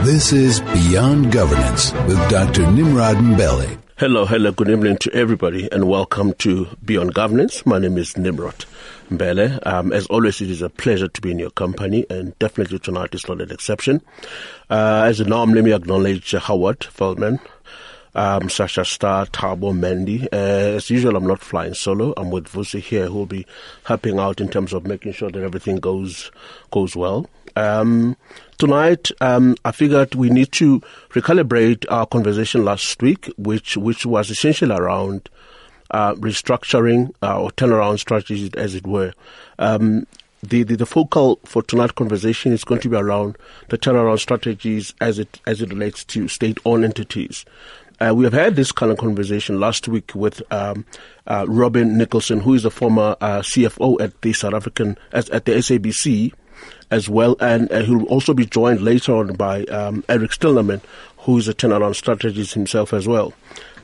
This is Beyond Governance with Dr. Nimrod Mbele. Hello, hello, good evening to everybody, and welcome to Beyond Governance. My name is Nimrod Mbele. Um, as always, it is a pleasure to be in your company, and definitely tonight is not an exception. Uh, as a norm, let me acknowledge Howard Feldman, um, Sasha Star, Tabo, Mandy. Uh, as usual, I'm not flying solo. I'm with Vusi here, who will be helping out in terms of making sure that everything goes goes well. Um, tonight, um, I figured we need to recalibrate our conversation last week, which which was essentially around uh, restructuring uh, or turnaround strategies, as it were. Um, the, the, the focal for tonight's conversation is going to be around the turnaround strategies as it as it relates to state-owned entities. Uh, we have had this kind of conversation last week with um, uh, Robin Nicholson, who is a former uh, CFO at the South African at, at the SABC, as well, and uh, he'll also be joined later on by um, Eric Stillerman, who is a turnaround strategist himself as well,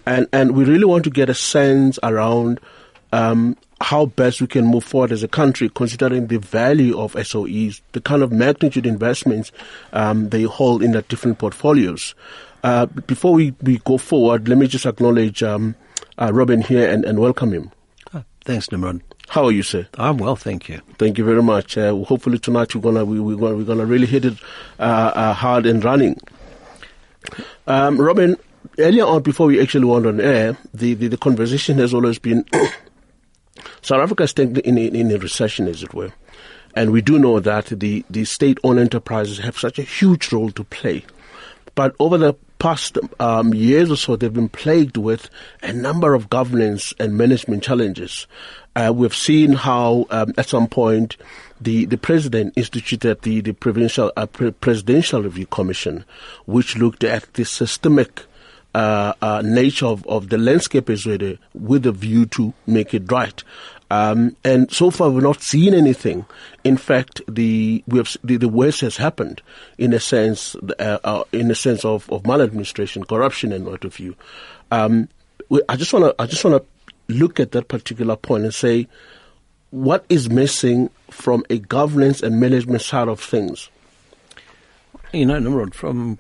and and we really want to get a sense around. Um, how best we can move forward as a country, considering the value of SOEs, the kind of magnitude investments um, they hold in their different portfolios. Uh, before we, we go forward, let me just acknowledge um, uh, Robin here and, and welcome him. Oh, thanks, Nimrod. How are you, sir? I'm well, thank you. Thank you very much. Uh, hopefully tonight we're gonna we, we're gonna we're gonna really hit it uh, uh, hard and running. Um, Robin, earlier on before we actually went on air, the, the, the conversation has always been South Africa is in, in, in a recession, as it were. And we do know that the, the state-owned enterprises have such a huge role to play. But over the past um, years or so, they've been plagued with a number of governance and management challenges. Uh, we've seen how, um, at some point, the, the president instituted the, the provincial, uh, pre- presidential review commission, which looked at the systemic uh, uh, nature of, of the landscape is with with a view to make it right. Um, and so far, we've not seen anything. In fact, the we have the, the worst has happened in a sense, uh, uh, in a sense of, of maladministration, corruption, and what have you. Um, we, I just want to I just want to look at that particular point and say, what is missing from a governance and management side of things? You know, Nimrod, from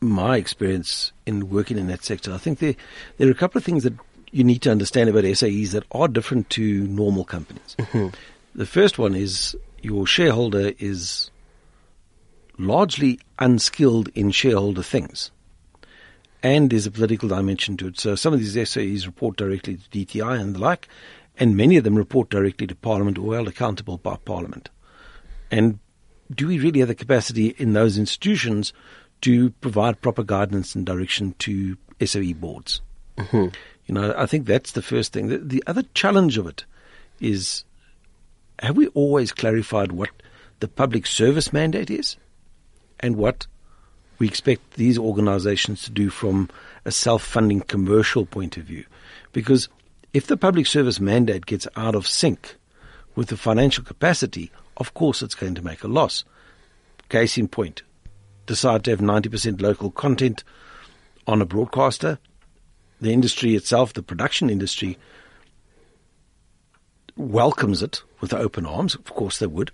my experience in working in that sector, I think there there are a couple of things that you need to understand about SAEs that are different to normal companies. Mm-hmm. The first one is your shareholder is largely unskilled in shareholder things. And there's a political dimension to it. So some of these SAEs report directly to DTI and the like, and many of them report directly to Parliament or held accountable by Parliament. And do we really have the capacity in those institutions to provide proper guidance and direction to SOE boards? Mm-hmm. You know, I think that's the first thing. The, the other challenge of it is have we always clarified what the public service mandate is and what we expect these organizations to do from a self-funding commercial point of view? Because if the public service mandate gets out of sync with the financial capacity, of course it's going to make a loss. Case in point, decide to have 90% local content on a broadcaster, the industry itself, the production industry, welcomes it with open arms. Of course, they would.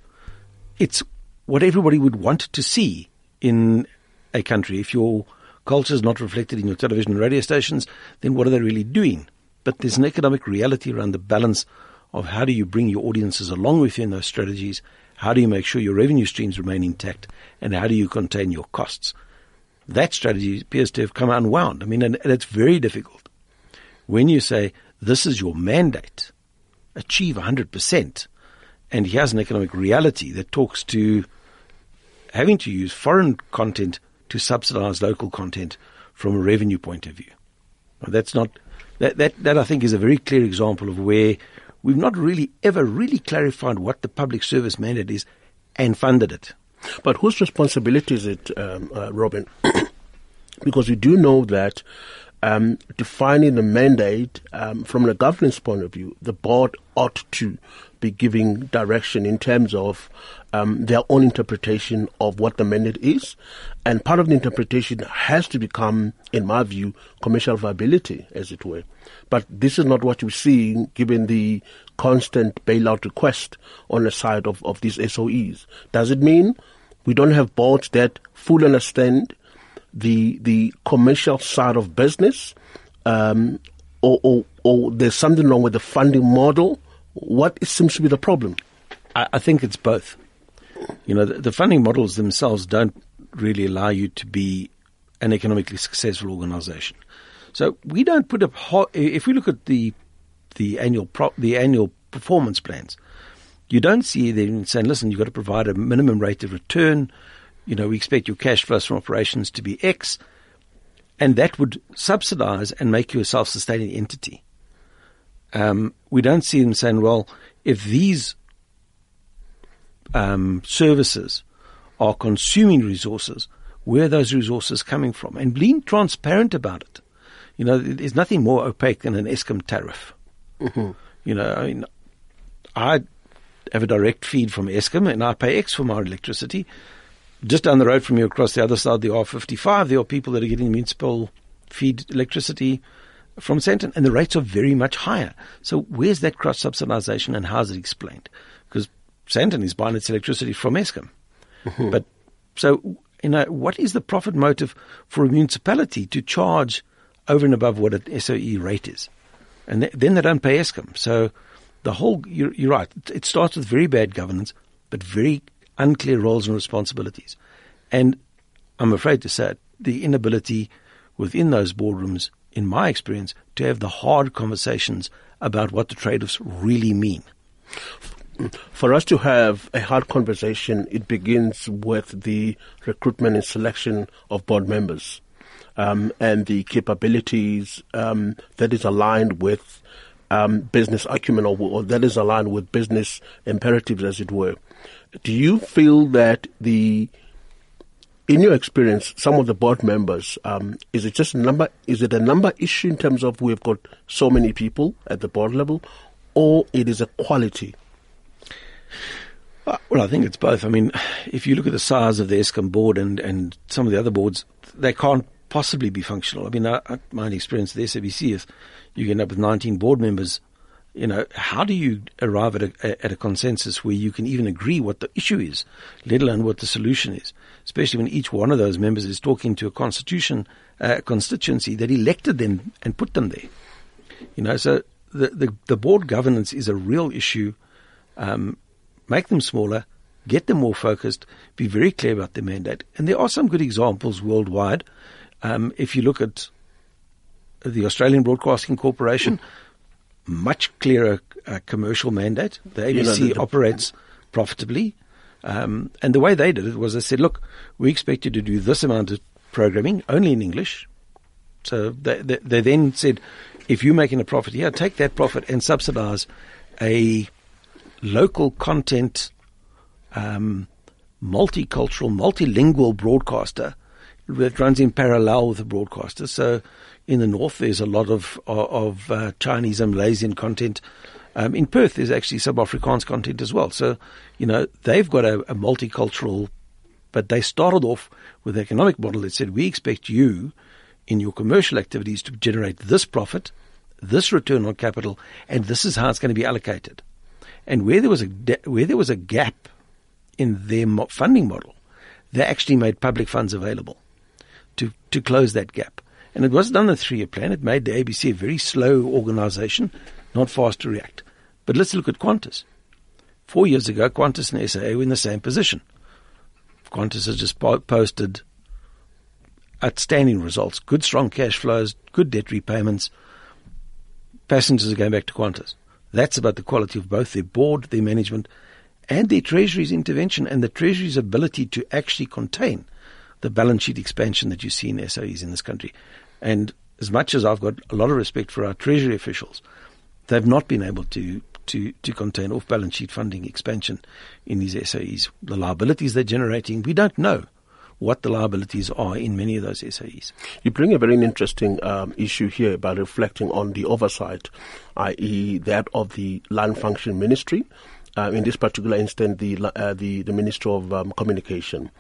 It's what everybody would want to see in a country. If your culture is not reflected in your television and radio stations, then what are they really doing? But there's an economic reality around the balance of how do you bring your audiences along with you in those strategies? How do you make sure your revenue streams remain intact? And how do you contain your costs? That strategy appears to have come unwound. I mean, and, and it's very difficult. When you say, this is your mandate, achieve 100%, and here's an economic reality that talks to having to use foreign content to subsidize local content from a revenue point of view. that's not, that, that, that I think is a very clear example of where we've not really ever really clarified what the public service mandate is and funded it. But whose responsibility is it, um, uh, Robin? because we do know that um, defining the mandate um, from a governance point of view, the board ought to be giving direction in terms of um, their own interpretation of what the mandate is. And part of the interpretation has to become, in my view, commercial viability, as it were. But this is not what we're seeing given the constant bailout request on the side of, of these SOEs. Does it mean we don't have boards that fully understand the the commercial side of business, um, or, or or there's something wrong with the funding model? What seems to be the problem? I, I think it's both. You know, the, the funding models themselves don't really allow you to be an economically successful organization. So we don't put up. Ho- if we look at the the annual pro- the annual performance plans, you don't see them saying, "Listen, you've got to provide a minimum rate of return." You know, we expect your cash flows from operations to be X, and that would subsidize and make you a self-sustaining entity. Um, we don't see them saying, "Well, if these um, services are consuming resources, where are those resources coming from?" And being transparent about it. You know, there's nothing more opaque than an Eskom tariff. Mm-hmm. You know, I mean, I have a direct feed from Eskom and I pay X for my electricity. Just down the road from you, across the other side of the R55, there are people that are getting municipal feed electricity from Sandton, and the rates are very much higher. So where's that cross subsidization and how is it explained? Because Sandton is buying its electricity from Eskom. Mm-hmm. But so, you know, what is the profit motive for a municipality to charge over and above what an SOE rate is? And th- then they don't pay Eskom. So the whole, you're, you're right, it starts with very bad governance, but very unclear roles and responsibilities. And I'm afraid to say it, the inability within those boardrooms, in my experience, to have the hard conversations about what the trade-offs really mean. For us to have a hard conversation, it begins with the recruitment and selection of board members um, and the capabilities um, that is aligned with um, business acumen or, or, that is aligned with business imperatives, as it were. Do you feel that the, in your experience, some of the board members, um, is it just a number? Is it a number issue in terms of we've got so many people at the board level, or it is a quality? Uh, well, I think it's both. I mean, if you look at the size of the Eskom board and, and some of the other boards, they can't possibly be functional. I mean, I, I, my experience at the SABC is you end up with 19 board members. You know, how do you arrive at a, at a consensus where you can even agree what the issue is, let alone what the solution is? Especially when each one of those members is talking to a constitution, uh, constituency that elected them and put them there. You know, so the, the, the board governance is a real issue. Um, make them smaller, get them more focused, be very clear about their mandate. And there are some good examples worldwide um, if you look at the Australian Broadcasting Corporation, much clearer uh, commercial mandate. The ABC you know, the, the, operates profitably. Um, and the way they did it was they said, look, we expect you to do this amount of programming only in English. So they, they, they then said, if you're making a profit here, take that profit and subsidize a local content, um, multicultural, multilingual broadcaster that runs in parallel with the broadcaster. So in the north, there's a lot of of, uh, Chinese and Malaysian content. Um, in Perth, there's actually some Afrikaans content as well. So, you know, they've got a, a multicultural, but they started off with an economic model that said, we expect you in your commercial activities to generate this profit, this return on capital, and this is how it's going to be allocated. And where there was a where there was a gap in their funding model, they actually made public funds available to, to close that gap. And it was done on a three year plan. It made the ABC a very slow organization, not fast to react. But let's look at Qantas. Four years ago, Qantas and SAA were in the same position. Qantas has just posted outstanding results, good strong cash flows, good debt repayments. Passengers are going back to Qantas. That's about the quality of both their board, their management, and their Treasury's intervention and the Treasury's ability to actually contain the balance sheet expansion that you see in SOEs in this country. And as much as I've got a lot of respect for our Treasury officials, they've not been able to to, to contain off balance sheet funding expansion in these SOEs. The liabilities they're generating, we don't know what the liabilities are in many of those SOEs. You bring a very interesting um, issue here by reflecting on the oversight, i.e., that of the Line Function Ministry. Uh, in this particular instance, the uh, the, the Minister of um, Communication,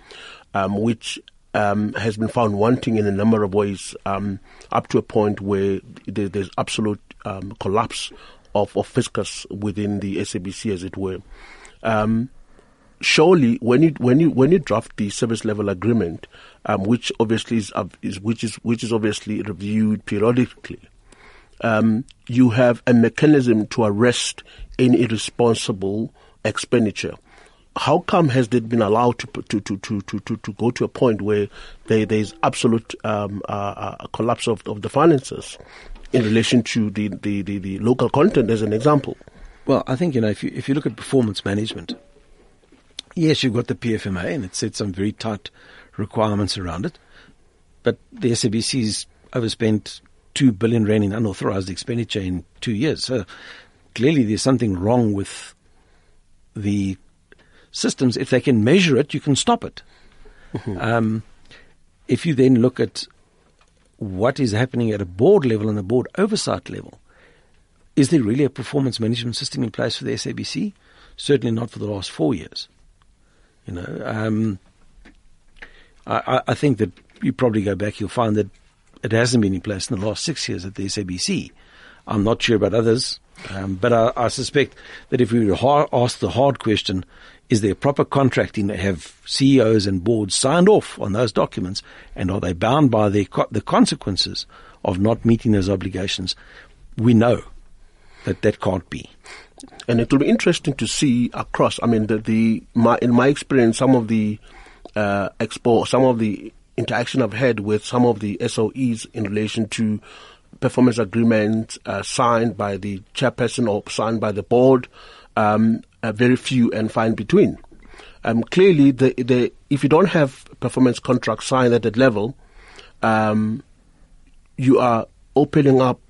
um, which um, has been found wanting in a number of ways, um, up to a point where there's absolute um, collapse of, of fiscus within the SABC, as it were. Um, surely when you when you when you draft the service level agreement, um, which obviously is, is which is which is obviously reviewed periodically, um, you have a mechanism to arrest any irresponsible expenditure. How come has it been allowed to to to to to, to, go to a point where there there is absolute um, uh, uh, collapse of, of the finances in relation to the, the, the, the local content as an example? Well, I think you know if you if you look at performance management, yes, you've got the PFMA and it sets some very tight requirements around it, but the SABC's overspent two billion rand in unauthorized expenditure in two years. So clearly, there's something wrong with the systems. If they can measure it, you can stop it. Um, if you then look at what is happening at a board level and a board oversight level, is there really a performance management system in place for the SABC? Certainly not for the last four years. You know, um, I, I think that you probably go back, you'll find that it hasn't been in place in the last six years at the SABC. I'm not sure about others, um, but I, I, suspect that if we were to ask the hard question, is there proper contracting that have CEOs and boards signed off on those documents, and are they bound by the the consequences of not meeting those obligations? We know that that can't be. And it will be interesting to see across. I mean, the, the my, in my experience, some of the uh, expo, some of the interaction I've had with some of the SOEs in relation to performance agreements uh, signed by the chairperson or signed by the board, um, very few and in between. Um, clearly, the, the, if you don't have performance contracts signed at that level, um, you are opening up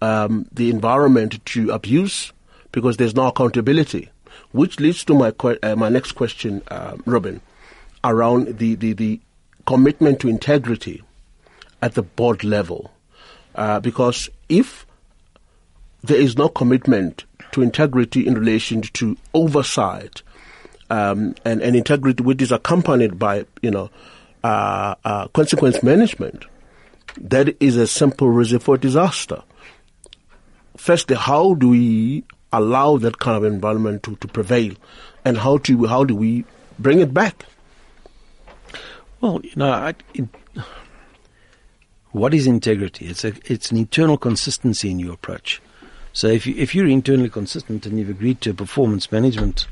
um, the environment to abuse because there's no accountability. Which leads to my que- uh, my next question, uh, Robin, around the, the, the commitment to integrity at the board level. Uh, because if there is no commitment to integrity in relation to oversight um, and, and integrity which is accompanied by, you know, uh, uh, consequence management, that is a simple recipe for disaster firstly, how do we allow that kind of environment to, to prevail, and how do how do we bring it back? Well, you know, I, what is integrity? It's a it's an internal consistency in your approach. So if you if you're internally consistent and you've agreed to a performance management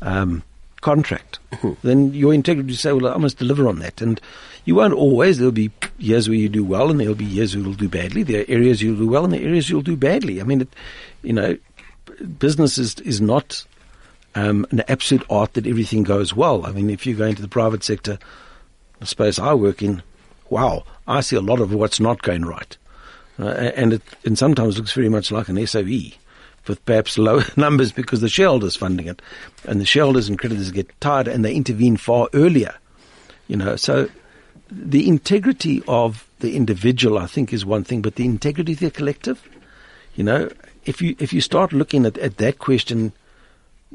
um, contract, mm-hmm. then your integrity say, well, I must deliver on that, and you won't always. There'll be years where you do well, and there'll be years where you'll do badly. There are areas you'll do well, and there are areas you'll do badly. I mean, it, you know, business is is not um, an absolute art that everything goes well. I mean, if you go into the private sector, the space I work in, wow, I see a lot of what's not going right, uh, and it and sometimes looks very much like an SOE with perhaps lower numbers because the shareholders funding it, and the shareholders and creditors get tired and they intervene far earlier. You know, so the integrity of the individual, I think, is one thing, but the integrity of the collective, you know, if you if you start looking at, at that question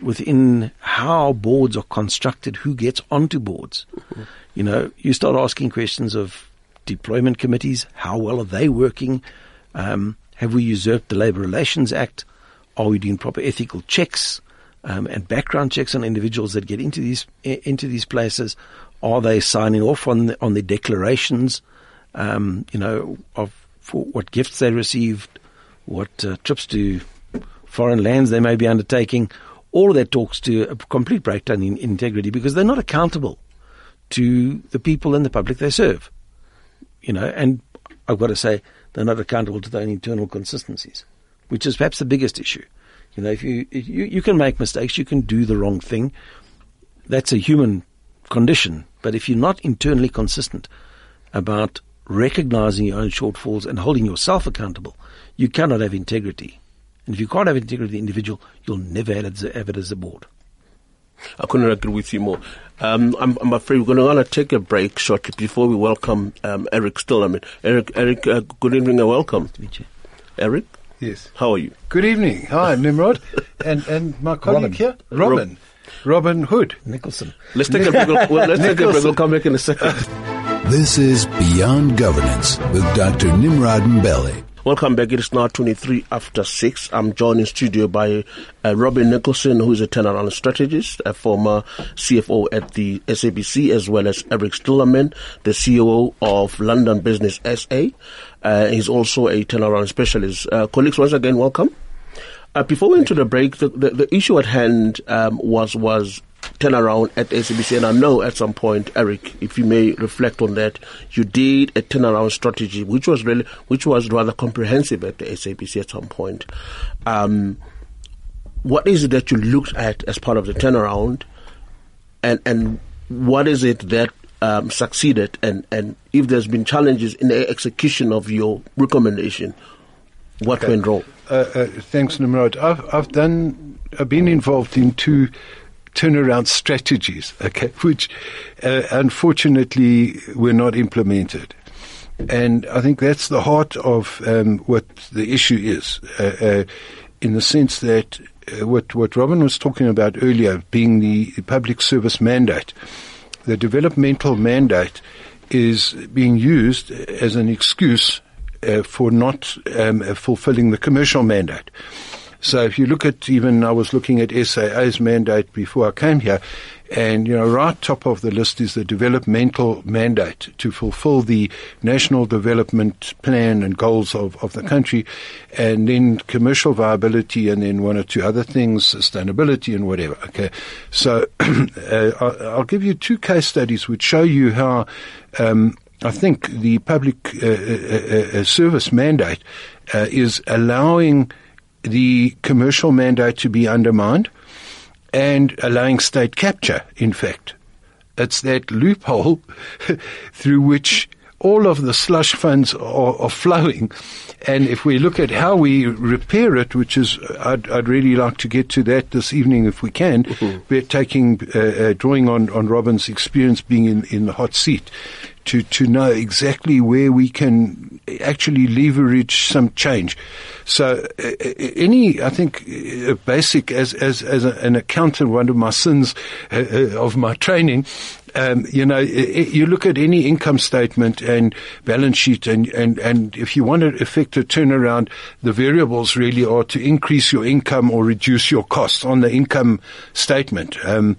within how boards are constructed, who gets onto boards, mm-hmm. you know, you start asking questions of deployment committees, how well are they working? Um, have we usurped the Labour Relations Act? Are we doing proper ethical checks um, and background checks on individuals that get into these into these places? Are they signing off on the, on the declarations, um, you know, of what gifts they received, what uh, trips to foreign lands they may be undertaking? All of that talks to a complete breakdown in integrity because they're not accountable to the people and the public they serve. You know, and I've got to say they're not accountable to their own internal consistencies, which is perhaps the biggest issue. You know, if you, if you you can make mistakes, you can do the wrong thing. That's a human condition. But if you're not internally consistent about recognizing your own shortfalls and holding yourself accountable, you cannot have integrity. And if you can't have integrity the individual, you'll never have it, as a board. I couldn't agree with you more. Um, I'm, I'm, afraid we're going to take a break shortly before we welcome um, Eric Still. I mean, Eric, Eric, uh, good evening and welcome. Nice to meet you. Eric? Yes. How are you? Good evening. Hi, Nimrod. and, and my colleague Robin. here, Robin. Rob. Robin Hood. Nicholson. Let's take a break. Well, let's take a break. We'll come back in a second. This is Beyond Governance with Dr. Nimrod Mbele. Welcome back. It is now 23 after 6. I'm joined in studio by uh, Robin Nicholson, who is a turnaround strategist, a former CFO at the SABC, as well as Eric Stillerman, the CEO of London Business SA. Uh, he's also a turnaround specialist. Uh, colleagues, once again, welcome. Uh, before we went to the break, the, the, the issue at hand um, was was turnaround at SABC, and I know at some point, Eric, if you may reflect on that, you did a turnaround strategy, which was really, which was rather comprehensive at the SABC at some point. Um, what is it that you looked at as part of the turnaround, and and what is it that um, succeeded, and and if there's been challenges in the execution of your recommendation, what okay. went wrong? Uh, uh, thanks, Nimrod. I've I've done I've been involved in two turnaround strategies, okay, which uh, unfortunately were not implemented. And I think that's the heart of um, what the issue is, uh, uh, in the sense that uh, what what Robin was talking about earlier, being the public service mandate, the developmental mandate is being used as an excuse uh, for not um, fulfilling the commercial mandate. So if you look at even, I was looking at SAA's mandate before I came here, and, you know, right top of the list is the developmental mandate to fulfill the national development plan and goals of, of the country, and then commercial viability, and then one or two other things, sustainability and whatever. Okay. So uh, I'll give you two case studies which show you how um, I think the public uh, uh, uh, uh service mandate uh, is allowing the commercial mandate to be undermined and allowing state capture, in fact. It's that loophole through which all of the slush funds are, are, flowing. And if we look at how we repair it, which is, I'd, I'd really like to get to that this evening if we can, mm-hmm. we're taking, uh, uh, drawing on, on Robin's experience being in, in the hot seat to, to know exactly where we can actually leverage some change. So uh, any, I think, uh, basic as, as, as a, an accountant, one of my sins uh, uh of my training, um, you know, you look at any income statement and balance sheet, and, and, and if you want to effect a turnaround, the variables really are to increase your income or reduce your costs on the income statement. Um,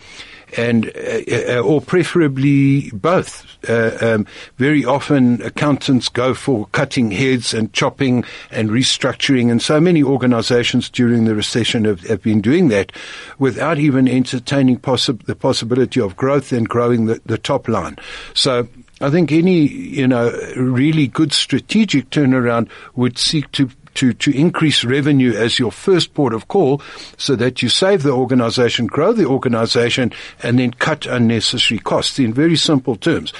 and uh, uh, or preferably both. Uh, um, very often, accountants go for cutting heads and chopping and restructuring, and so many organisations during the recession have, have, been doing that without even entertaining possi- the possibility of growth and growing the, the top line. So. I think any, you know, really good strategic turnaround would seek to to, to increase revenue as your first port of call so that you save the organization, grow the organization, and then cut unnecessary costs in very simple terms.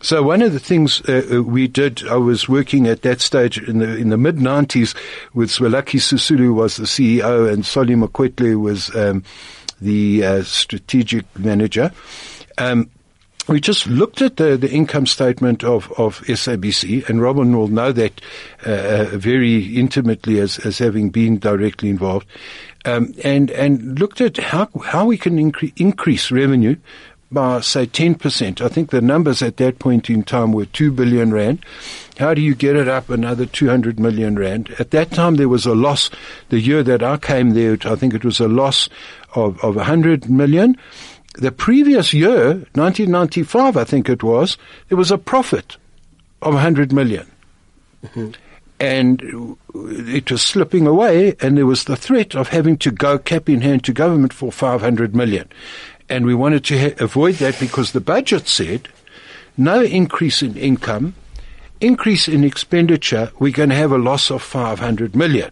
So one of the things uh, uh we did, I was working at that stage in the in the mid '90s with Zwelakhe Sisulu was the CEO and Solly Mokoetle was um, the uh, strategic manager. Um, we just looked at the, the income statement of, of SABC, and Robin will know that uh, uh, very intimately as, as having been directly involved, um, and and looked at how how we can incre- increase revenue by say ten percent. I think the numbers at that point in time were two billion rand. How do you get it up another 200 million rand? At that time, there was a loss. The year that I came there, I think it was a loss of, of 100 million the previous year, 1995, I think it was, there was a profit of 100 million. Mm-hmm. And it was slipping away, and there was the threat of having to go cap in hand to government for 500 million. And we wanted to ha- avoid that because the budget said no increase in income, increase in expenditure, we're going to have a loss of 500 million.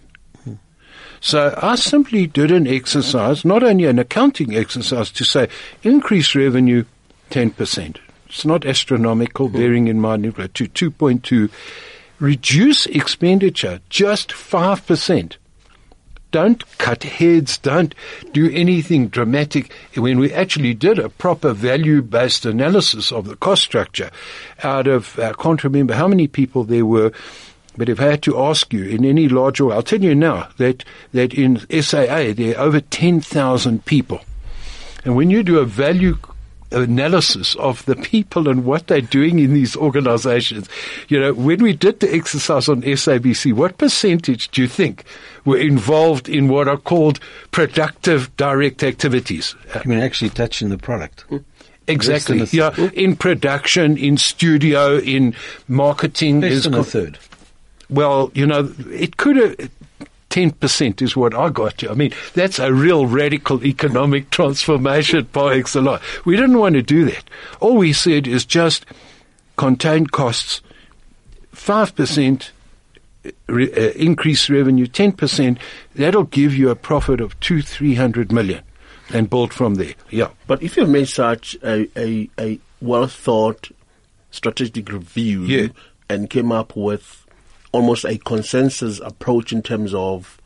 So I simply did an exercise, not only an accounting exercise, to say increase revenue 10%. It's not astronomical, mm-hmm. bearing in mind to 2.2. Reduce expenditure just 5%. Don't cut heads, don't do anything dramatic. When we actually did a proper value-based analysis of the cost structure out of, I can't remember how many people there were, but if I had to ask you in any large way, I'll tell you now that, that in SAA there are over 10,000 people. And when you do a value analysis of the people and what they're doing in these organizations. You know, when we did the exercise on SABC, what percentage do you think were involved in what are called productive direct activities? I mean, actually touching the product. Hmm. Exactly. Yeah, hmm. in production, in studio, in marketing. Less is than a third. Well, you know, it could have. 10% is what I got you. I mean, that's a real radical economic transformation par excellence. We didn't want to do that. All we said is just contain costs, 5% re, uh, increase revenue, 10%, that'll give you a profit of two, 300 million and build from there. Yeah. But if you've made such a, a, a well thought strategic review Yeah. and came up with almost a consensus approach in terms of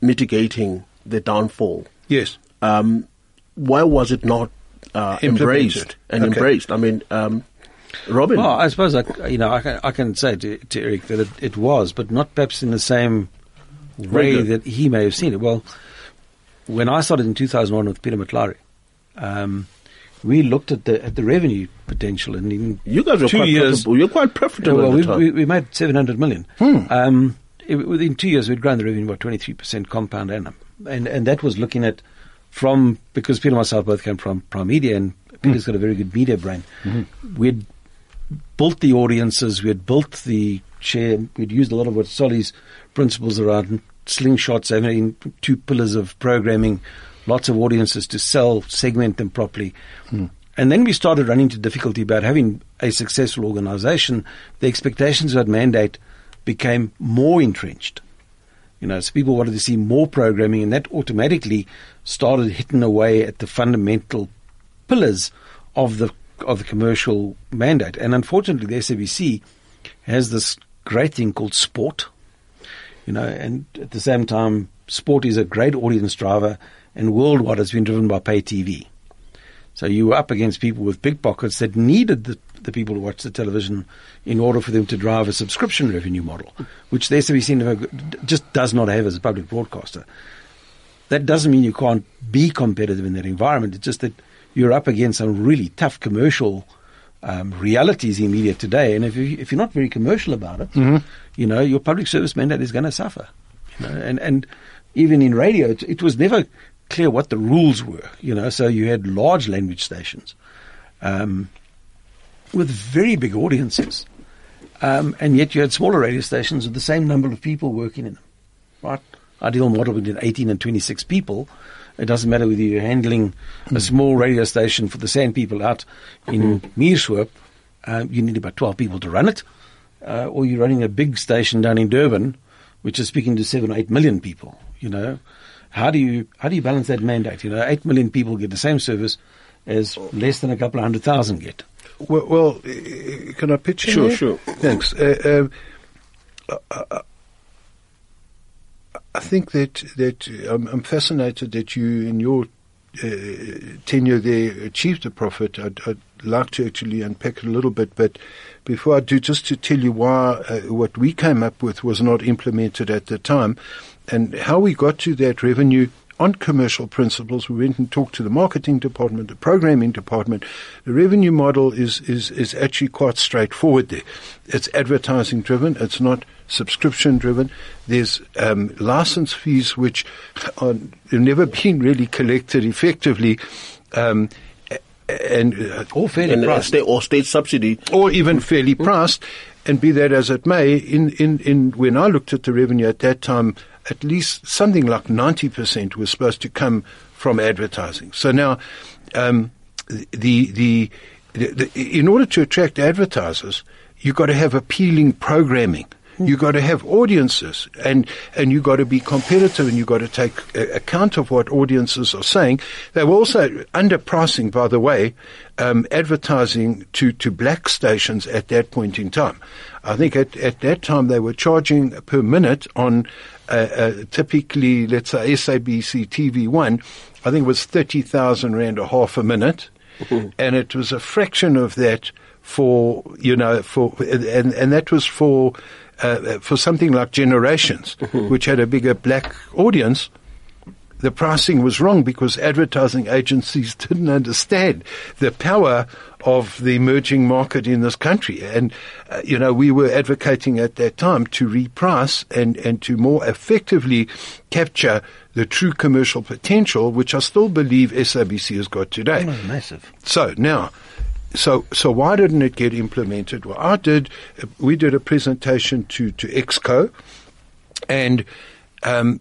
mitigating the downfall, Yes. um, why was it not uh, embraced and Okay. embraced? I mean, um, Robin, Well, I suppose I, you know I can, I can say to, to Eric that it, it was, but not perhaps in the same way that he may have seen it. Well, when I started in 2001 with Peter Matlare, um, we looked at the at the revenue potential, and in you guys were two quite years, profitable. You're quite Yeah, profitable well, at the we, we, we made 700 million. Hmm. Um, it, within two years, we'd grown the revenue by 23% compound annum. And, and that was looking at from, because Peter and myself both came from Primedia, and Peter's got a very good media brain. We'd built the audiences, we had built the share, we'd used a lot of what Solly's principles around slingshots, having two pillars of programming, lots of audiences to sell, segment them properly. Hmm. And then we started running into difficulty about having a successful organization. The expectations of that mandate became more entrenched. You know, so people wanted to see more programming, and that automatically started hitting away at the fundamental pillars of the of the commercial mandate. And unfortunately, the SABC has this great thing called sport. You know, and at the same time, sport is a great audience driver, and worldwide it's been driven by pay TV. So you were up against people with big pockets that needed the, the people to watch the television in order for them to drive a subscription revenue model, which the SABC just does not have as a public broadcaster. That doesn't mean you can't be competitive in that environment. It's just that you're up against some really tough commercial um, realities in media today. And if, you, if you're not very commercial about it, you know, your public service mandate is going to suffer. You know, and, and even in radio, it, it was never clear what the rules were. You know, so you had large language stations um, with very big audiences, um, and yet you had smaller radio stations with the same number of people working in them. Right? Ideal model between 18 and 26 people. It doesn't matter whether you're handling a small radio station for the same people out in Meershoop, um, you need about 12 people to run it, uh, or you're running a big station down in Durban, which is speaking to seven or eight million people. You know, how do you how do you balance that mandate? You know, eight million people get the same service as less than a couple of hundred thousand get. Well, well uh, can I pitch in Sure, there? sure. Thanks. Uh, um, I- I- I think that that I'm, I'm fascinated that you, in your uh, tenure there, achieved a profit. I'd, I'd like to actually unpack a little bit, but before I do, just to tell you why uh, what we came up with was not implemented at the time, and how we got to that revenue on commercial principles. We went and talked to the marketing department, the programming department. The revenue model is, is, is actually quite straightforward there. It's advertising driven. It's not subscription driven. There's um, license fees which are, have never been really collected effectively. Um, and uh, All fairly and priced. or state subsidy. or even fairly priced. And be that as it may, in, in, in when I looked at the revenue at that time, at least something like 90% was supposed to come from advertising. So now, um, the, the, the, the, in order to attract advertisers, you've got to have appealing programming. You've got to have audiences and, and you've got to be competitive and you've got to take account of what audiences are saying. They were also underpricing, by the way, um, advertising to, to black stations at that point in time. I think at, at that time they were charging per minute on uh, uh, typically, let's say, SABC TV1, I think it was 30,000 Rand a half a minute. and it was a fraction of that for, you know, for, and, and that was for, uh, for something like Generations, which had a bigger black audience the pricing was wrong because advertising agencies didn't understand the power of the emerging market in this country. And, uh, you know, we were advocating at that time to reprice and, and to more effectively capture the true commercial potential, which I still believe SABC has got today. Oh, massive. So now, so so why didn't it get implemented? Well, I did. We did a presentation to to Exco, and um,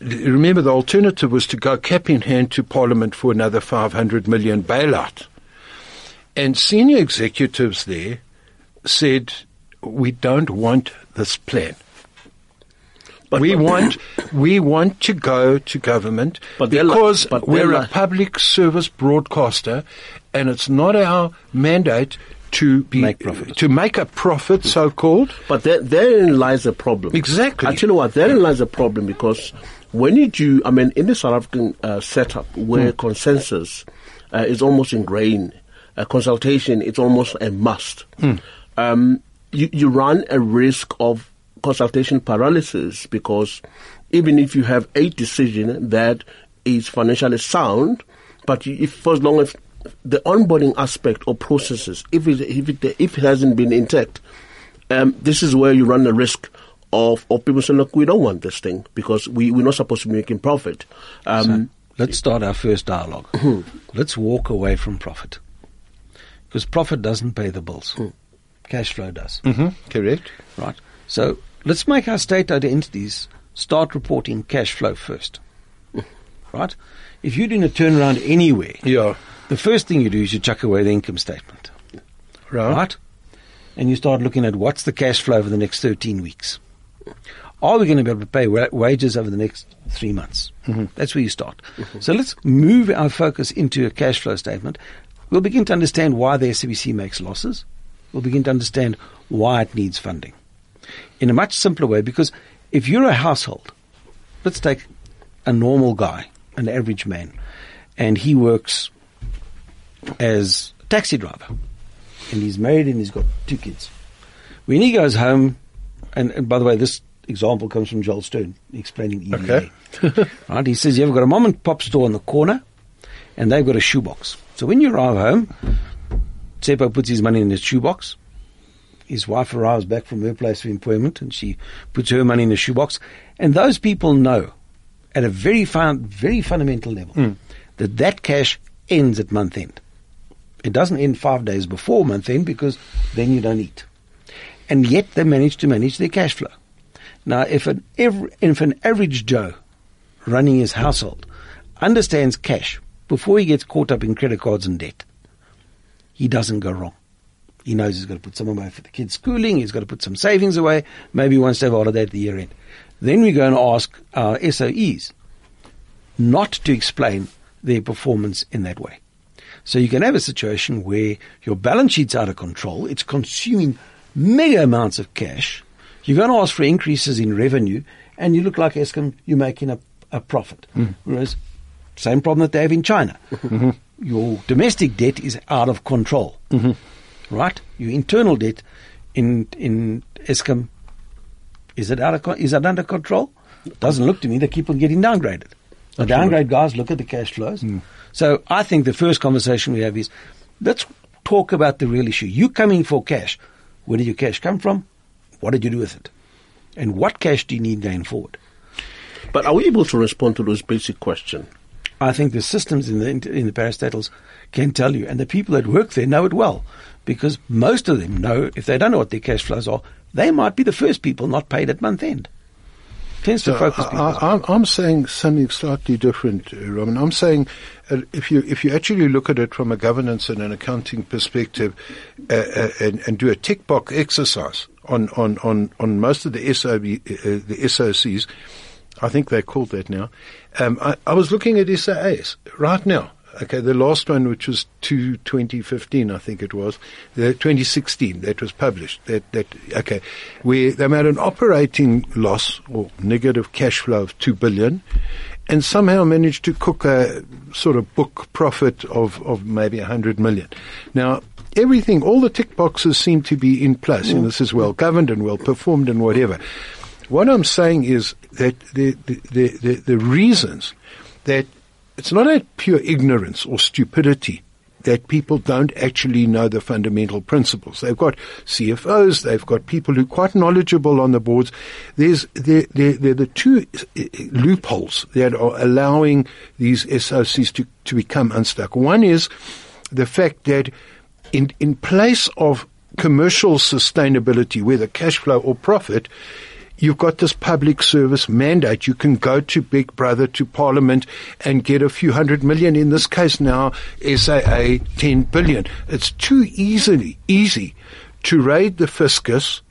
remember the alternative was to go cap in hand to Parliament for another 500 million bailout, and senior executives there said we don't want this plan. But- we but- want we want to go to government like- because we're a public service broadcaster, and it's not our mandate to be Make profit. to make a profit, so called. But there, therein lies a problem. Exactly. I tell you what, therein lies a problem because when you do, I mean, in the South African uh, setup where consensus uh, is almost ingrained, uh, consultation is almost a must. Um, you, you run a risk of consultation paralysis because even if you have a decision that is financially sound, but you, if for as long as the onboarding aspect or processes, if it, if it, if it hasn't been intact, um, this is where you run the risk of, of people saying, look, we don't want this thing because we, we're not supposed to be making profit. Um, Let's start our first dialogue. Let's walk away from profit. Because profit doesn't pay the bills. Cash flow does. Mm-hmm. Correct. Right? So let's make our state owned entities start reporting cash flow first. Right? If you're doing a turnaround anywhere, Yeah. The first thing you do is you chuck away the income statement. Right. right? And you start looking at what's the cash flow over the next 13 weeks. Are we going to be able to pay wages over the next three months? Mm-hmm. That's where you start. Mm-hmm. So let's move our focus into a cash flow statement. We'll begin to understand why the SABC makes losses. We'll begin to understand why it needs funding in a much simpler way because if you're a household, let's take a normal guy, an average man, and he works as a taxi driver and he's married and he's got two kids. When he goes home, and, and by the way, this example comes from Joel Stern explaining EVA. Okay. right? He says you've got a mom and pop store in the corner, and they've got a shoebox. So when you arrive home, Tsepo puts his money in his shoebox. His wife arrives back from her place of employment, and she puts her money in the shoebox. And those people know, at a very fun, very fundamental level, hmm. that that cash ends at month end. It doesn't end five days before month end because then you don't eat. And yet they manage to manage their cash flow. Now, if an, if an average Joe running his household understands cash before he gets caught up in credit cards and debt, he doesn't go wrong. He knows he's got to put some away for the kids' schooling, he's got to put some savings away, maybe he wants to have a holiday at the year end. Then we go and ask our SOEs not to explain their performance in that way. So you can have a situation where your balance sheet's out of control, it's consuming mega amounts of cash, you're going to ask for increases in revenue, and you look like Eskom, you're making a, a profit. Hmm. Whereas, same problem that they have in China. Mm-hmm. Your domestic debt is out of control. Mm-hmm. Right? Your internal debt in in Eskom, is it out of is it under control? Doesn't look to me. They keep on getting downgraded. The downgrade guys look at the cash flows. Hmm. So I think the first conversation we have is let's talk about the real issue. You coming for cash. Where did your cash come from? What did you do with it? And what cash do you need going forward? but are we able to respond to those basic questions? I think the systems in the in the parastatals can tell you, and the people that work there know it well, because most of them know if they don't know what their cash flows are, they might be the first people not paid at month end. Tends to focus I, people. I, I'm- I'm saying something slightly different, uh, Robin. I'm saying uh, if you if you actually look at it from a governance and an accounting perspective, uh, uh, and, and do a tick box exercise on on on on most of the SOB, uh, the SOCs, I think they're called that now. Um, I, I was looking at SAAs right now. Okay, the last one, which was to 2015, I think it was, the 2016 that was published. That that okay, where they made an operating loss or negative cash flow of two billion, and somehow managed to cook a sort of book profit of of maybe a hundred million. Now. Everything, all the tick boxes seem to be in place, and this is well governed and well performed and whatever. What I'm saying is that the, the, the, the reasons that it's not a pure ignorance or stupidity that people don't actually know the fundamental principles. They've got CFOs, they've got people who are quite knowledgeable on the boards. There's there, there, there are the two uh, loopholes that are allowing these SOCs to, to become unstuck. One is the fact that in in place of commercial sustainability, whether cash flow or profit, you've got this public service mandate. You can go to Big Brother, to Parliament, and get a few hundred million. In this case now, SAA 10 billion. It's too easily, easy to raid the fiscus,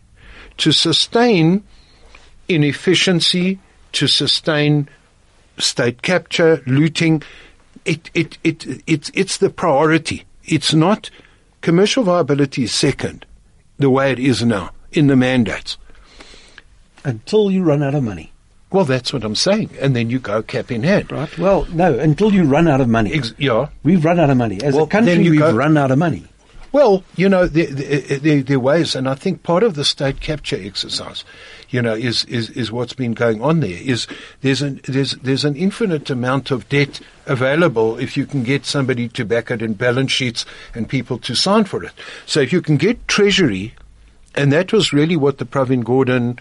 to sustain inefficiency, to sustain state capture, looting. It, it, it, it, it's the priority. It's not commercial viability is second, the way it is now in the mandates until you run out of money. Well, that's what I'm saying. And then you go cap in hand. Right. Well, no, until you run out of money. Ex- yeah. We've run out of money. As Well, a country, you we've go- run out of money. Well, you know, there, there, uh, there, there are ways, and I think part of the state capture exercise, you know, is, is, is what's been going on there. Is there's an there's there's an infinite amount of debt available if you can get somebody to back it in balance sheets and people to sign for it. So if you can get Treasury, and that was really what the Pravin Gordhan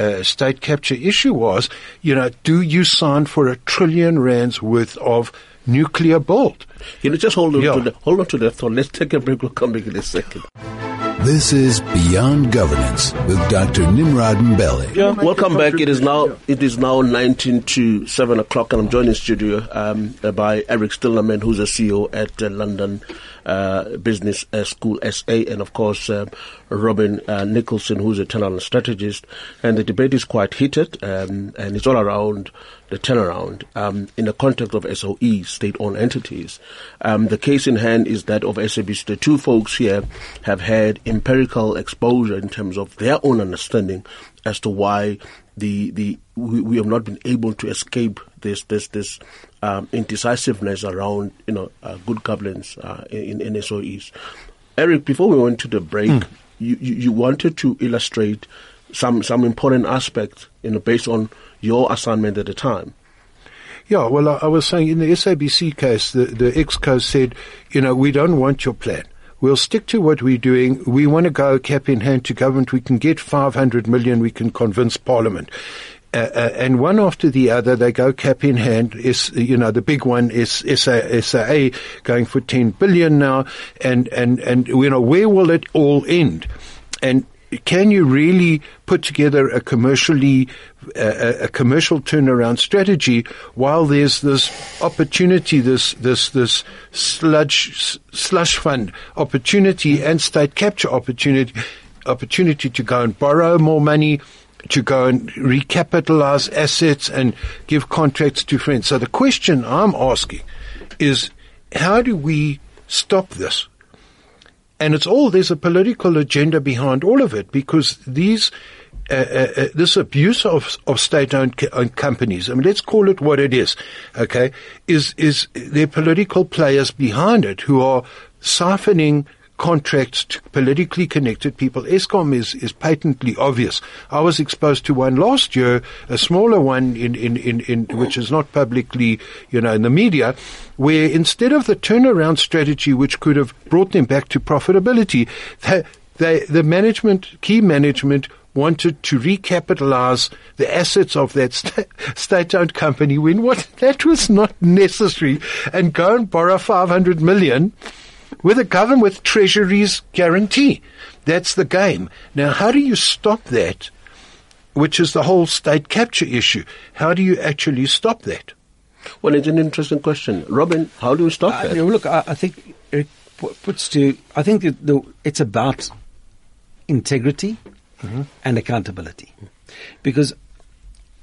uh, state capture issue was. You know, do you sign for a trillion rands worth of nuclear bolt? You know, just hold on Yeah. to the, hold on to that thought. Let's take a break. We'll come back in a second. This is Beyond Governance with Dr. Nimrod Mbele. Yeah, welcome back. It is now it is now 19 to 7 o'clock, and I'm joined in studio um, uh, by Eric Stillerman, who's a CEO at uh, London uh, Business uh, School SA, and of course uh, Robin uh, Nicholson, who's a talent strategist. And the debate is quite heated, um, and it's all around the turnaround um, in the context of SOE, state-owned entities. Um, the case in hand is that of SABC. The two folks here have had empirical exposure in terms of their own understanding as to why the the we, we have not been able to escape this this this um, indecisiveness around you know uh, good governance uh, in, in SOEs. Eric, before we went to the break, you, you, you wanted to illustrate some some important aspects you know based on your assignment at the time. Yeah, well, I, I was saying in the SABC case, the, the EXCO said, you know, we don't want your plan. We'll stick to what we're doing. We want to go cap in hand to government. We can get 500 million. We can convince Parliament. Uh, uh, and one after the other, they go cap in hand. Is you know the big one is SA, SAA going for 10 billion now, and and and you know where will it all end? And can you really put together a commercially a, a commercial turnaround strategy while there's this opportunity, this this this sludge slush fund opportunity and state capture opportunity opportunity to go and borrow more money, to go and recapitalize assets and give contracts to friends. So the question I'm asking is, how do we stop this? And it's all there's a political agenda behind all of it because these uh, uh, uh, this abuse of of state-owned owned companies. I mean, let's call it what it is. Okay, is is there political players behind it who are siphoning contracts to politically connected people. Eskom is, is patently obvious. I was exposed to one last year, a smaller one in, in, in, in which is not publicly, you know, in the media, where instead of the turnaround strategy which could have brought them back to profitability, they, the management, key management wanted to recapitalize the assets of that sta- state-owned company when what that was not necessary and go and borrow 500 million with a government with treasury's guarantee. That's the game. Now, how do you stop that? Which is the whole state capture issue. How do you actually stop that? Well, it's an interesting question, Robin. How do we stop Uh, that? you know, look, I, I think it puts to. I think that the, it's about integrity and accountability, because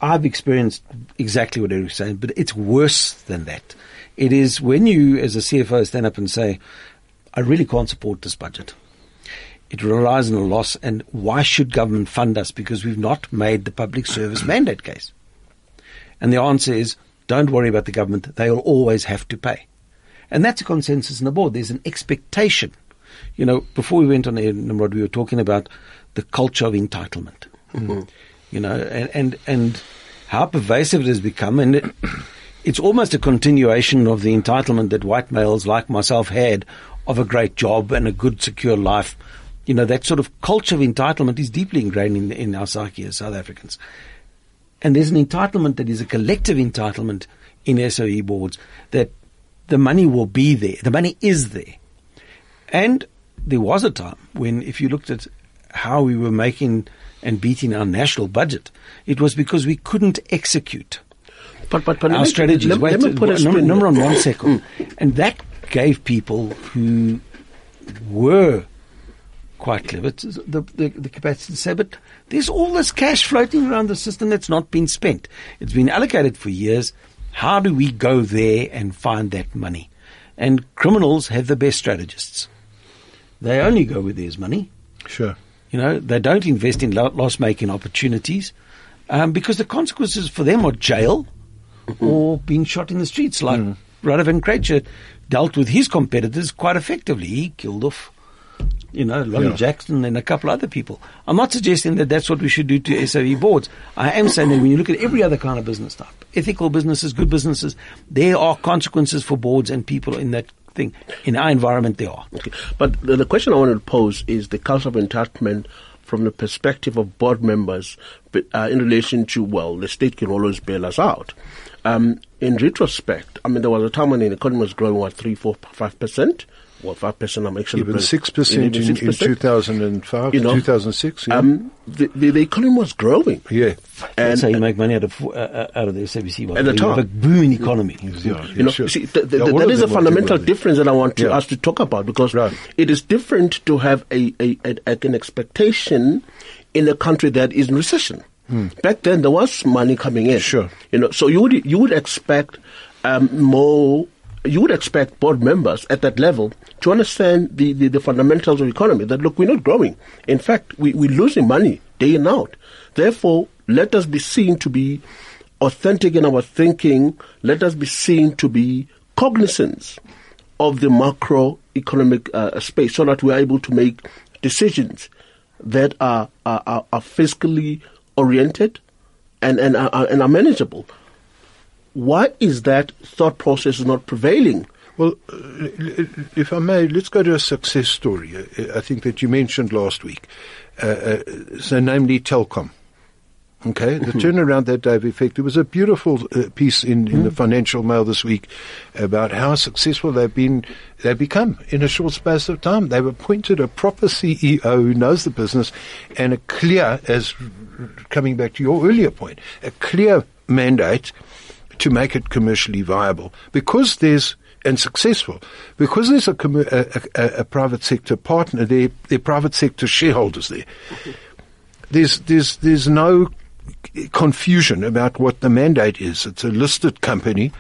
I've experienced exactly what Eric's saying, but it's worse than that. It is when you, as a CFO, stand up and say, "I really can't support this budget." It relies on a loss, and why should government fund us? Because we've not made the public service mandate case. And the answer is, don't worry about the government. They will always have to pay. And that's a consensus in the board. There's an expectation. You know, before we went on air, Nimrod, we were talking about the culture of entitlement. Mm-hmm. You know, and, and, and how pervasive it has become. And it, it's almost a continuation of the entitlement that white males like myself had of a great job and a good, secure life. You know, that sort of culture of entitlement is deeply ingrained in, in our psyche as South Africans. And there's an entitlement that is a collective entitlement in SOE boards that the money will be there. The money is there. And there was a time when, if you looked at how we were making and beating our national budget, it was because we couldn't execute But, but, but our me- strategies. Let, Wait, let me put a number, number on one second. Mm. and that gave people who were quite clever the, the, the capacity to say, but there's all this cash floating around the system that's not been spent. It's been allocated for years. How do we go there and find that money? And criminals have the best strategists. They only go where there's money. Sure. You know, they don't invest in loss-making opportunities um, because the consequences for them are jail or being shot in the streets. Like mm. Radovan dealt with his competitors quite effectively. He killed off, you know, Lolly Yeah. Jackson and a couple other people. I'm not suggesting that that's what we should do to SOE boards. I am saying that when you look at every other kind of business type, ethical businesses, good businesses, there are consequences for boards and people in that thing. In our environment, there are. Okay. But the, the question I wanted to pose is the culture of entitlement from the perspective of board members uh, in relation to, well, the state can always bail us out. Um, in retrospect, I mean, there was a time when the economy was growing, what, 3, 4, 5%? Well, 5%, I'm actually... Even 6% in, even in 2005, You know, 2006. Yeah. Um, the, the, the economy was growing. yeah. And, That's how you make money out of uh, uh, out of the SABC. At the You time. a booming economy. Yeah, you know, sure. see, th- th- Yeah, all that of is a fundamental difference that I want to, Yeah. us to talk about because Right. it is different to have a, a, a, a- an expectation in a country that is in recession. Back then, there was money coming in. Hmm. Sure. you know, so you would you would expect um, more. You would expect board members at that level to understand the, the, the fundamentals of economy. That look, we're not growing. In fact, we, we're losing money day in out. Therefore, let us be seen to be authentic in our thinking. Let us be seen to be cognizant of the macroeconomic uh, space so that we're able to make decisions that are, are, are, are fiscally oriented and, and, are, and are manageable. Why is that thought process not prevailing? Well, uh, if I may, let's go to a success story. uh, I think that you mentioned last week. Uh, uh, so, namely Telkom. Okay, the turnaround that they've effected. There was a beautiful uh, piece in, in the Financial Mail this week about how successful they've been. They've become in a short space of time. They've appointed a proper CEO who knows the business and a clear, as coming back to your earlier point, a clear mandate to make it commercially viable because there's and successful because there's a, a, a, a private sector partner there, there private sector shareholders there. There's there's there's no confusion about what the mandate is. It's a listed company.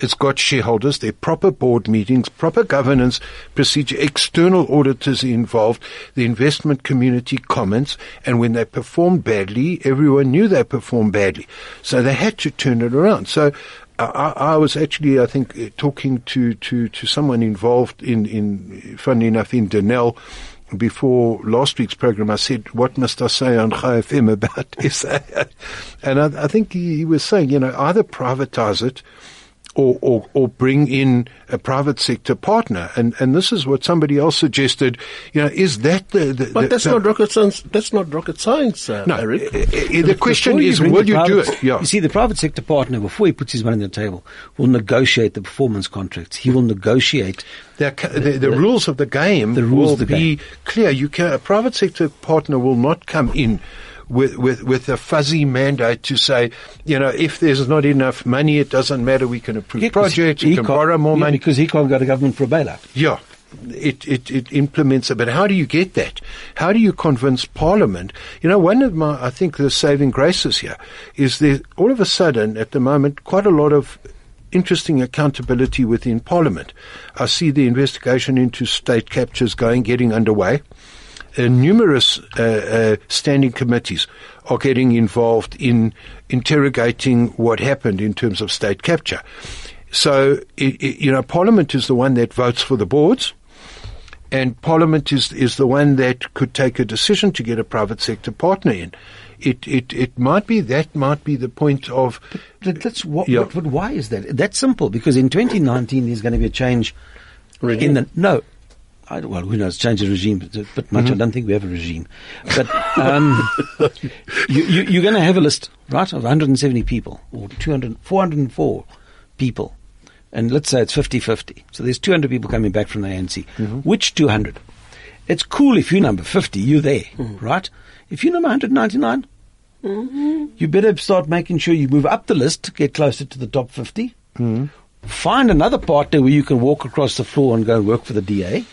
It's got shareholders. their proper board meetings, proper governance procedure, external auditors involved. The investment community comments, and when they performed badly, everyone knew they performed badly, so they had to turn it around. So. I, I was actually, I think, uh, talking to, to, to someone involved in, in, funny enough, in Denel, before last week's program, I said, what must I say on FM about SA? And I, I think he, he was saying, you know, either privatize it or, or, or bring in a private sector partner. And, and this is what somebody else suggested. You know, is that the, the But the, that's the- not rocket science. That's not rocket science, uh, no, Eric. uh, uh, the question is, will you do it? Yeah. You see, the private sector partner, before he puts his money on the table, will negotiate the performance contracts. He will negotiate. The, the, the, rules of the game The rules will of the be game. clear. You can, a private sector partner will not come in with, with, with a fuzzy mandate to say, you know, if there's not enough money, it doesn't matter. We can approve Yeah, projects. We can borrow more yeah, money. because he can't go to government for a bailout. Yeah. It, it, it implements it, but how do you get that? How do you convince Parliament? You know, one of my, I think the saving graces here is there, all of a sudden, at the moment, quite a lot of interesting accountability within Parliament. I see the investigation into state captures going, getting underway. Uh, numerous uh, uh, standing committees are getting involved in interrogating what happened in terms of state capture. So, i i you know, Parliament is the one that votes for the boards. and Parliament is is the one that could take a decision to get a private sector partner in. It it it might be that might be the point of. But that's what, Yeah. what, what- why is that? That's simple because in 2019 there's going to be a change Regime. in the no. I, well, who knows? Change the regime, but, but much. I mm-hmm. don't think we have a regime. But um, you, you, you're going to have a list, right, of 170 people or 200, 404 people, and let's say it's 50-50. So there's 200 people coming back from the ANC. Mm-hmm. Which 200? It's cool if you number 50, you're there, mm-hmm. right? If you number 199, you better start making sure you move up the list, get closer to the top 50. Find another partner where you can walk across the floor and go and work for the DA.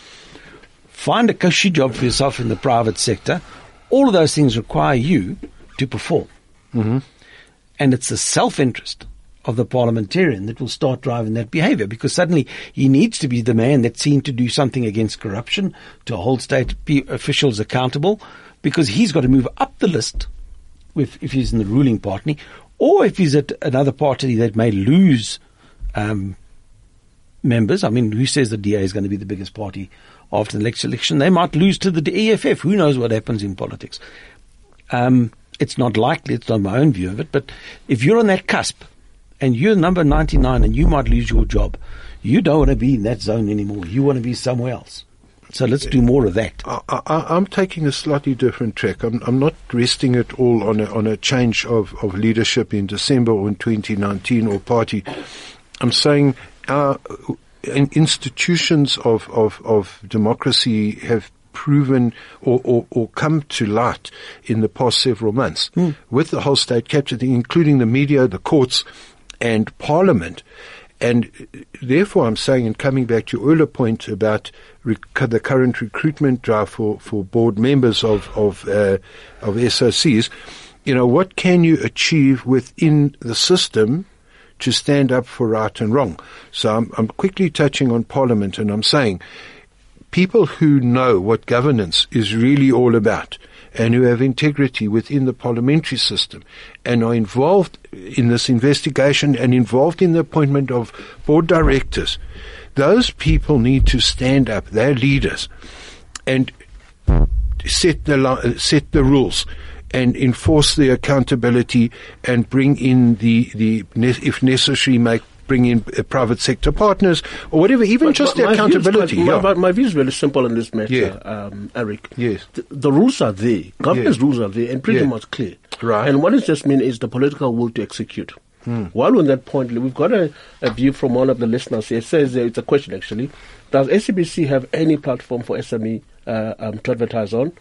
Find a cushy job for yourself in the private sector. All of those things require you to perform. And it's the self interest of the parliamentarian that will start driving that behavior because suddenly he needs to be the man that's seen to do something against corruption, to hold state officials accountable, because he's got to move up the list if, if he's in the ruling party, or if he's at another party that may lose um, members. I mean, who says the DA is going to be the biggest party after the next election? They might lose to the EFF. Who knows what happens in politics? Um, it's not likely. It's not my own view of it. But if you're on that cusp and you're number 99 and you might lose your job, you don't want to be in that zone anymore. You want to be somewhere else. So let's do more of that. I, I'm taking a slightly different track. I'm, I'm not resting it all on a, on a change of, of leadership in December or in 2019 or party. I'm saying our in- institutions of, of, of democracy have proven or, or, or come to light in the past several months with the whole state captured, including the media, the courts, and parliament. And therefore, I'm saying, and coming back to your earlier point about rec- the current recruitment drive for, for board members of of uh, of SOCs, you know, what can you achieve within the system to stand up for right and wrong? So I'm, I'm quickly touching on Parliament, and I'm saying people who know what governance is really all about and who have integrity within the parliamentary system and are involved in this investigation and involved in the appointment of board directors, those people need to stand up. They're leaders and set the set the rules and enforce the accountability and bring in the the if necessary make bring in uh, private sector partners or whatever even But just my- the my accountability quite- yeah. My, my view is really simple on this matter, Yeah. um, Eric. Yes. The, the rules are there. government's rules are there and pretty much clear. Right. Hmm. And what it just means is the political will to execute. While on that point, we've got a, a view from one of the listeners here. It says uh, it's a question actually. Does SABC have any platform for SME uh, um, to advertise on,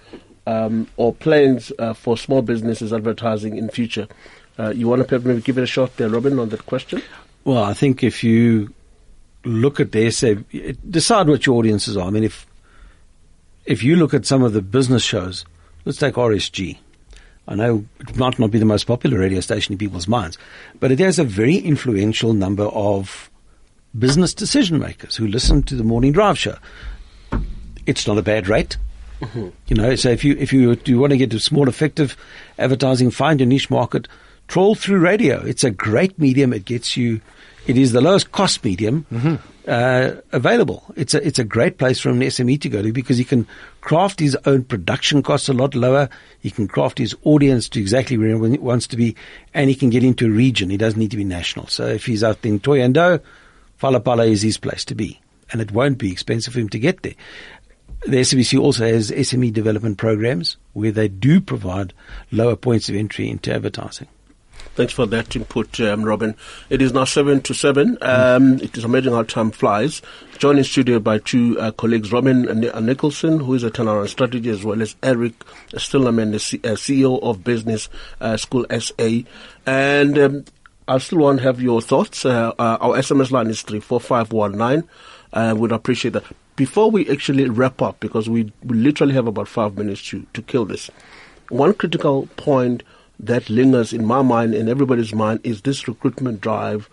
um, or plans uh, for small businesses advertising in future? Uh, you want to maybe give it a shot there, Robin, on that question? Well, I think if you look at the SA, decide what your audiences are. I mean, if if you look at some of the business shows, let's take RSG. I know it might not be the most popular radio station in people's minds, but it has a very influential number of business decision makers who listen to the morning drive show. It's not a bad rate. You know, so if you if you do you want to get to small effective advertising, find your niche market, troll through radio. It's a great medium. It gets you. It is the lowest cost medium uh, available. It's a it's a great place for an SME to go to because he can craft his own production costs a lot lower. He can craft his audience to exactly where he wants to be, and he can get into a region. He doesn't need to be national. So if he's out in Thohoyandou, Phalaphala is his place to be, and it won't be expensive for him to get there. The SABC also has SME development programs where they do provide lower points of entry into advertising. Thanks for that input, um, Robin. It is now seven to seven. Um, it is amazing how time flies. Joined in studio by two uh, colleagues, Robin uh, Nicholson, who is a turnaround strategy, as well as Eric Stillerman, the C- uh, CEO of Business uh, School SA. And um, I still want to have your thoughts. Uh, uh, our SMS line is three four five one nine. Uh, would appreciate that. Before we actually wrap up, because we, we literally have about five minutes to, to kill this, one critical point that lingers in my mind and everybody's mind is this recruitment drive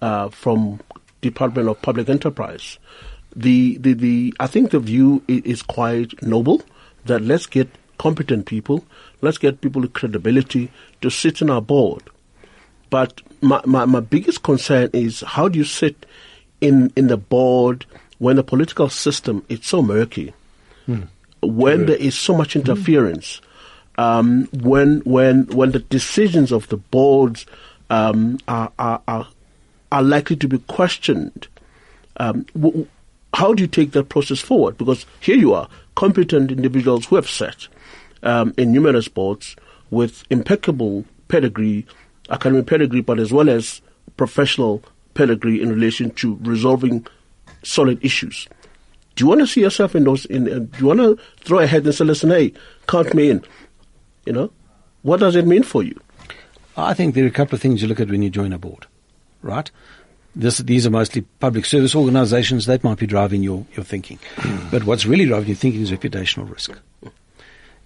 uh, from Department of Public Enterprise. The, the, the, I think the view is quite noble that let's get competent people, let's get people with credibility to sit in our board. But my, my, my biggest concern is how do you sit in, in the board when the political system is so murky? when there is so much interference, um, when when when the decisions of the boards um, are, are are are likely to be questioned. Um, w- how do you take that process forward? Because here you are, competent individuals who have sat um, in numerous boards with impeccable pedigree, academic pedigree, but as well as professional pedigree in relation to resolving solid issues. Do you want to see yourself in those? In, uh, do you want to throw ahead and say, "Listen, hey, count me in"? You know, what does it mean for you? I think there are a couple of things you look at when you join a board, right? This, these are mostly public service organizations that might be driving your, your thinking. but what's really driving your thinking is reputational risk.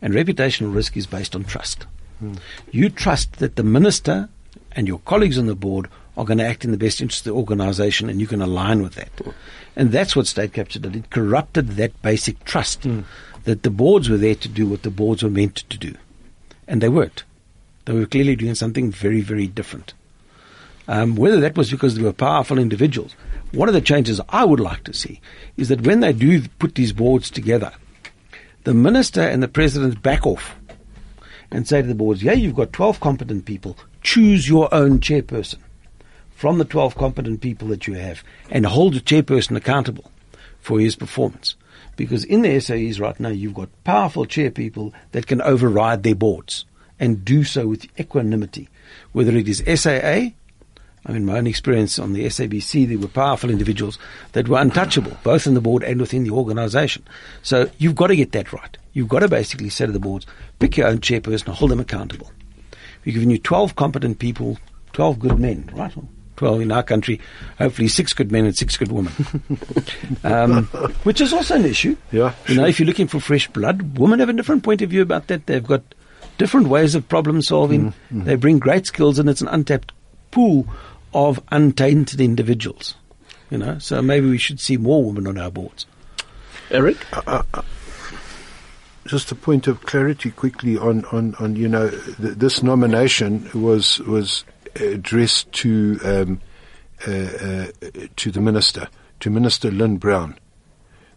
And reputational risk is based on trust. You trust that the minister and your colleagues on the board are going to act in the best interest of the organization and you can align with that. And that's what state capture did. It corrupted that basic trust that the boards were there to do what the boards were meant to do. And they weren't. They were clearly doing something very, very different. Um, whether that was because they were powerful individuals, one of the changes I would like to see is that when they do put these boards together, the minister and the president back off and say to the boards, yeah, you've got 12 competent people, choose your own chairperson from the 12 competent people that you have and hold the chairperson accountable for his performance. Because in the SAEs right now, you've got powerful chair people that can override their boards and do so with equanimity. Whether it is SAA, I mean, my own experience on the SABC, there were powerful individuals that were untouchable, both in the board and within the organisation. So you've got to get that right. You've got to basically say to the boards, pick your own chairperson, hold them accountable. We've given you 12 competent people, 12 good men, right? 12 in our country, hopefully six good men and six good women. um, which is also an issue. Yeah, You know, if you're looking for fresh blood, women have a different point of view about that. They've got different ways of problem solving. Mm, mm. They bring great skills and it's an untapped pool of untainted individuals. You know, so maybe we should see more women on our boards. Eric? Uh, uh, just a point of clarity quickly on, on, on you know, th- this nomination was, was addressed to, um, uh, uh, to the minister, to Minister Lynne Brown.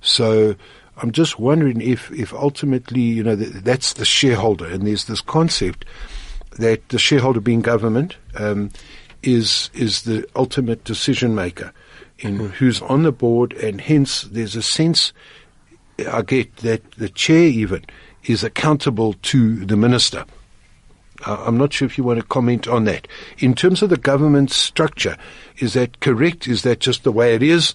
So I'm just wondering if, if ultimately, you know, th- that's the shareholder, and there's this concept that the shareholder being government um, is is the ultimate decision maker in who's on the board, and hence there's a sense I get that the chair even is accountable to the minister. Uh, I'm not sure if you want to comment on that. In terms of the government structure, is that correct? Is that just the way it is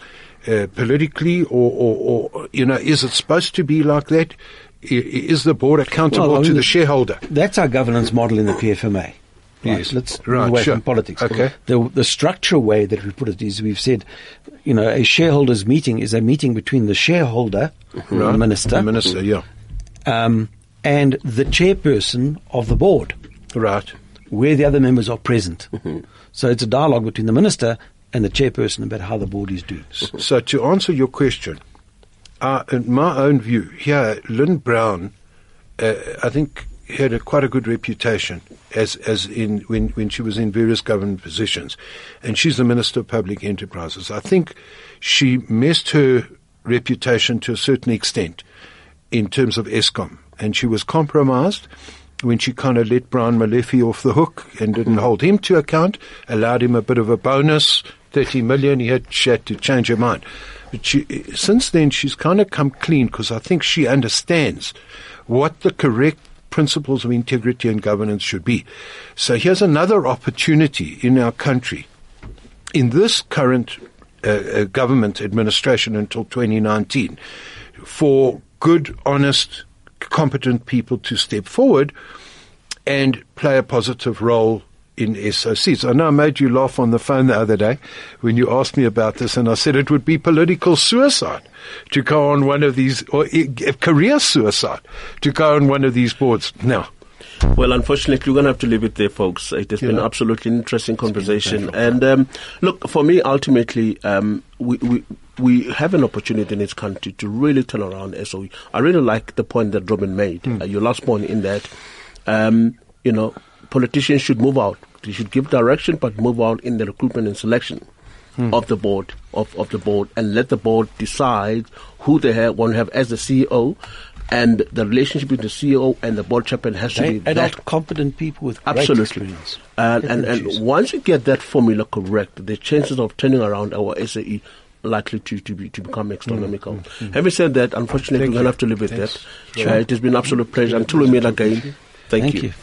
uh, politically, or, or, or you know, is it supposed to be like that? Is the board accountable Well, I to the shareholder? That's our governance model in the PFMA. Right, Yes. let's Right, away sure. from politics. Okay. The the structural way that we put it is we've said, you know, a shareholders meeting is a meeting between the shareholder, the minister, The minister, yeah. um, and the chairperson of the board, Right. where the other members are present. So it's a dialogue between the minister and the chairperson about how the board is doing. So to answer your question, uh, in my own view, here, Lynne Brown, uh, I think had a, quite a good reputation as as in when when she was in various government positions, and she's the Minister of Public Enterprises. I think she messed her reputation to a certain extent in terms of Eskom, and she was compromised when she kind of let Brian Molefe off the hook and didn't hold him to account, allowed him a bit of a bonus, 30 million, he had, she had to change her mind. But she, since then, she's kind of come clean because I think she understands what the correct principles of integrity and governance should be. So here's another opportunity in our country in this current uh, uh, government administration until 2019 for good, honest, competent people to step forward and play a positive role in SOCs. I know I made you laugh on the phone the other day when you asked me about this, and I said it would be political suicide to go on one of these, or uh, career suicide to go on one of these boards. Now, Well, unfortunately, we're going to have to leave it there, folks. It has been Yeah. absolutely interesting conversation. And um, look, for me, ultimately, um, we, we we have an opportunity in this country to really turn around SOE. I really like the point that Robin made. Uh, your last point in that, um, you know, politicians should move out. They should give direction, but move out in the recruitment and selection of the board of, of the board and let the board decide who they have, want to have as the CEO. And the relationship between the CEO and the board chairman has to be adult, that competent people with great Absolutely. experience. And, and, and choose. once you get that formula correct, the chances of turning around our SAE likely to, to, be, to become mm-hmm. astronomical. Mm-hmm. Mm-hmm. Having said that, unfortunately, Thank we're going to have to live with Thanks. that. Uh, it has been an absolute pleasure. Until we meet again, thank, Thank you. you.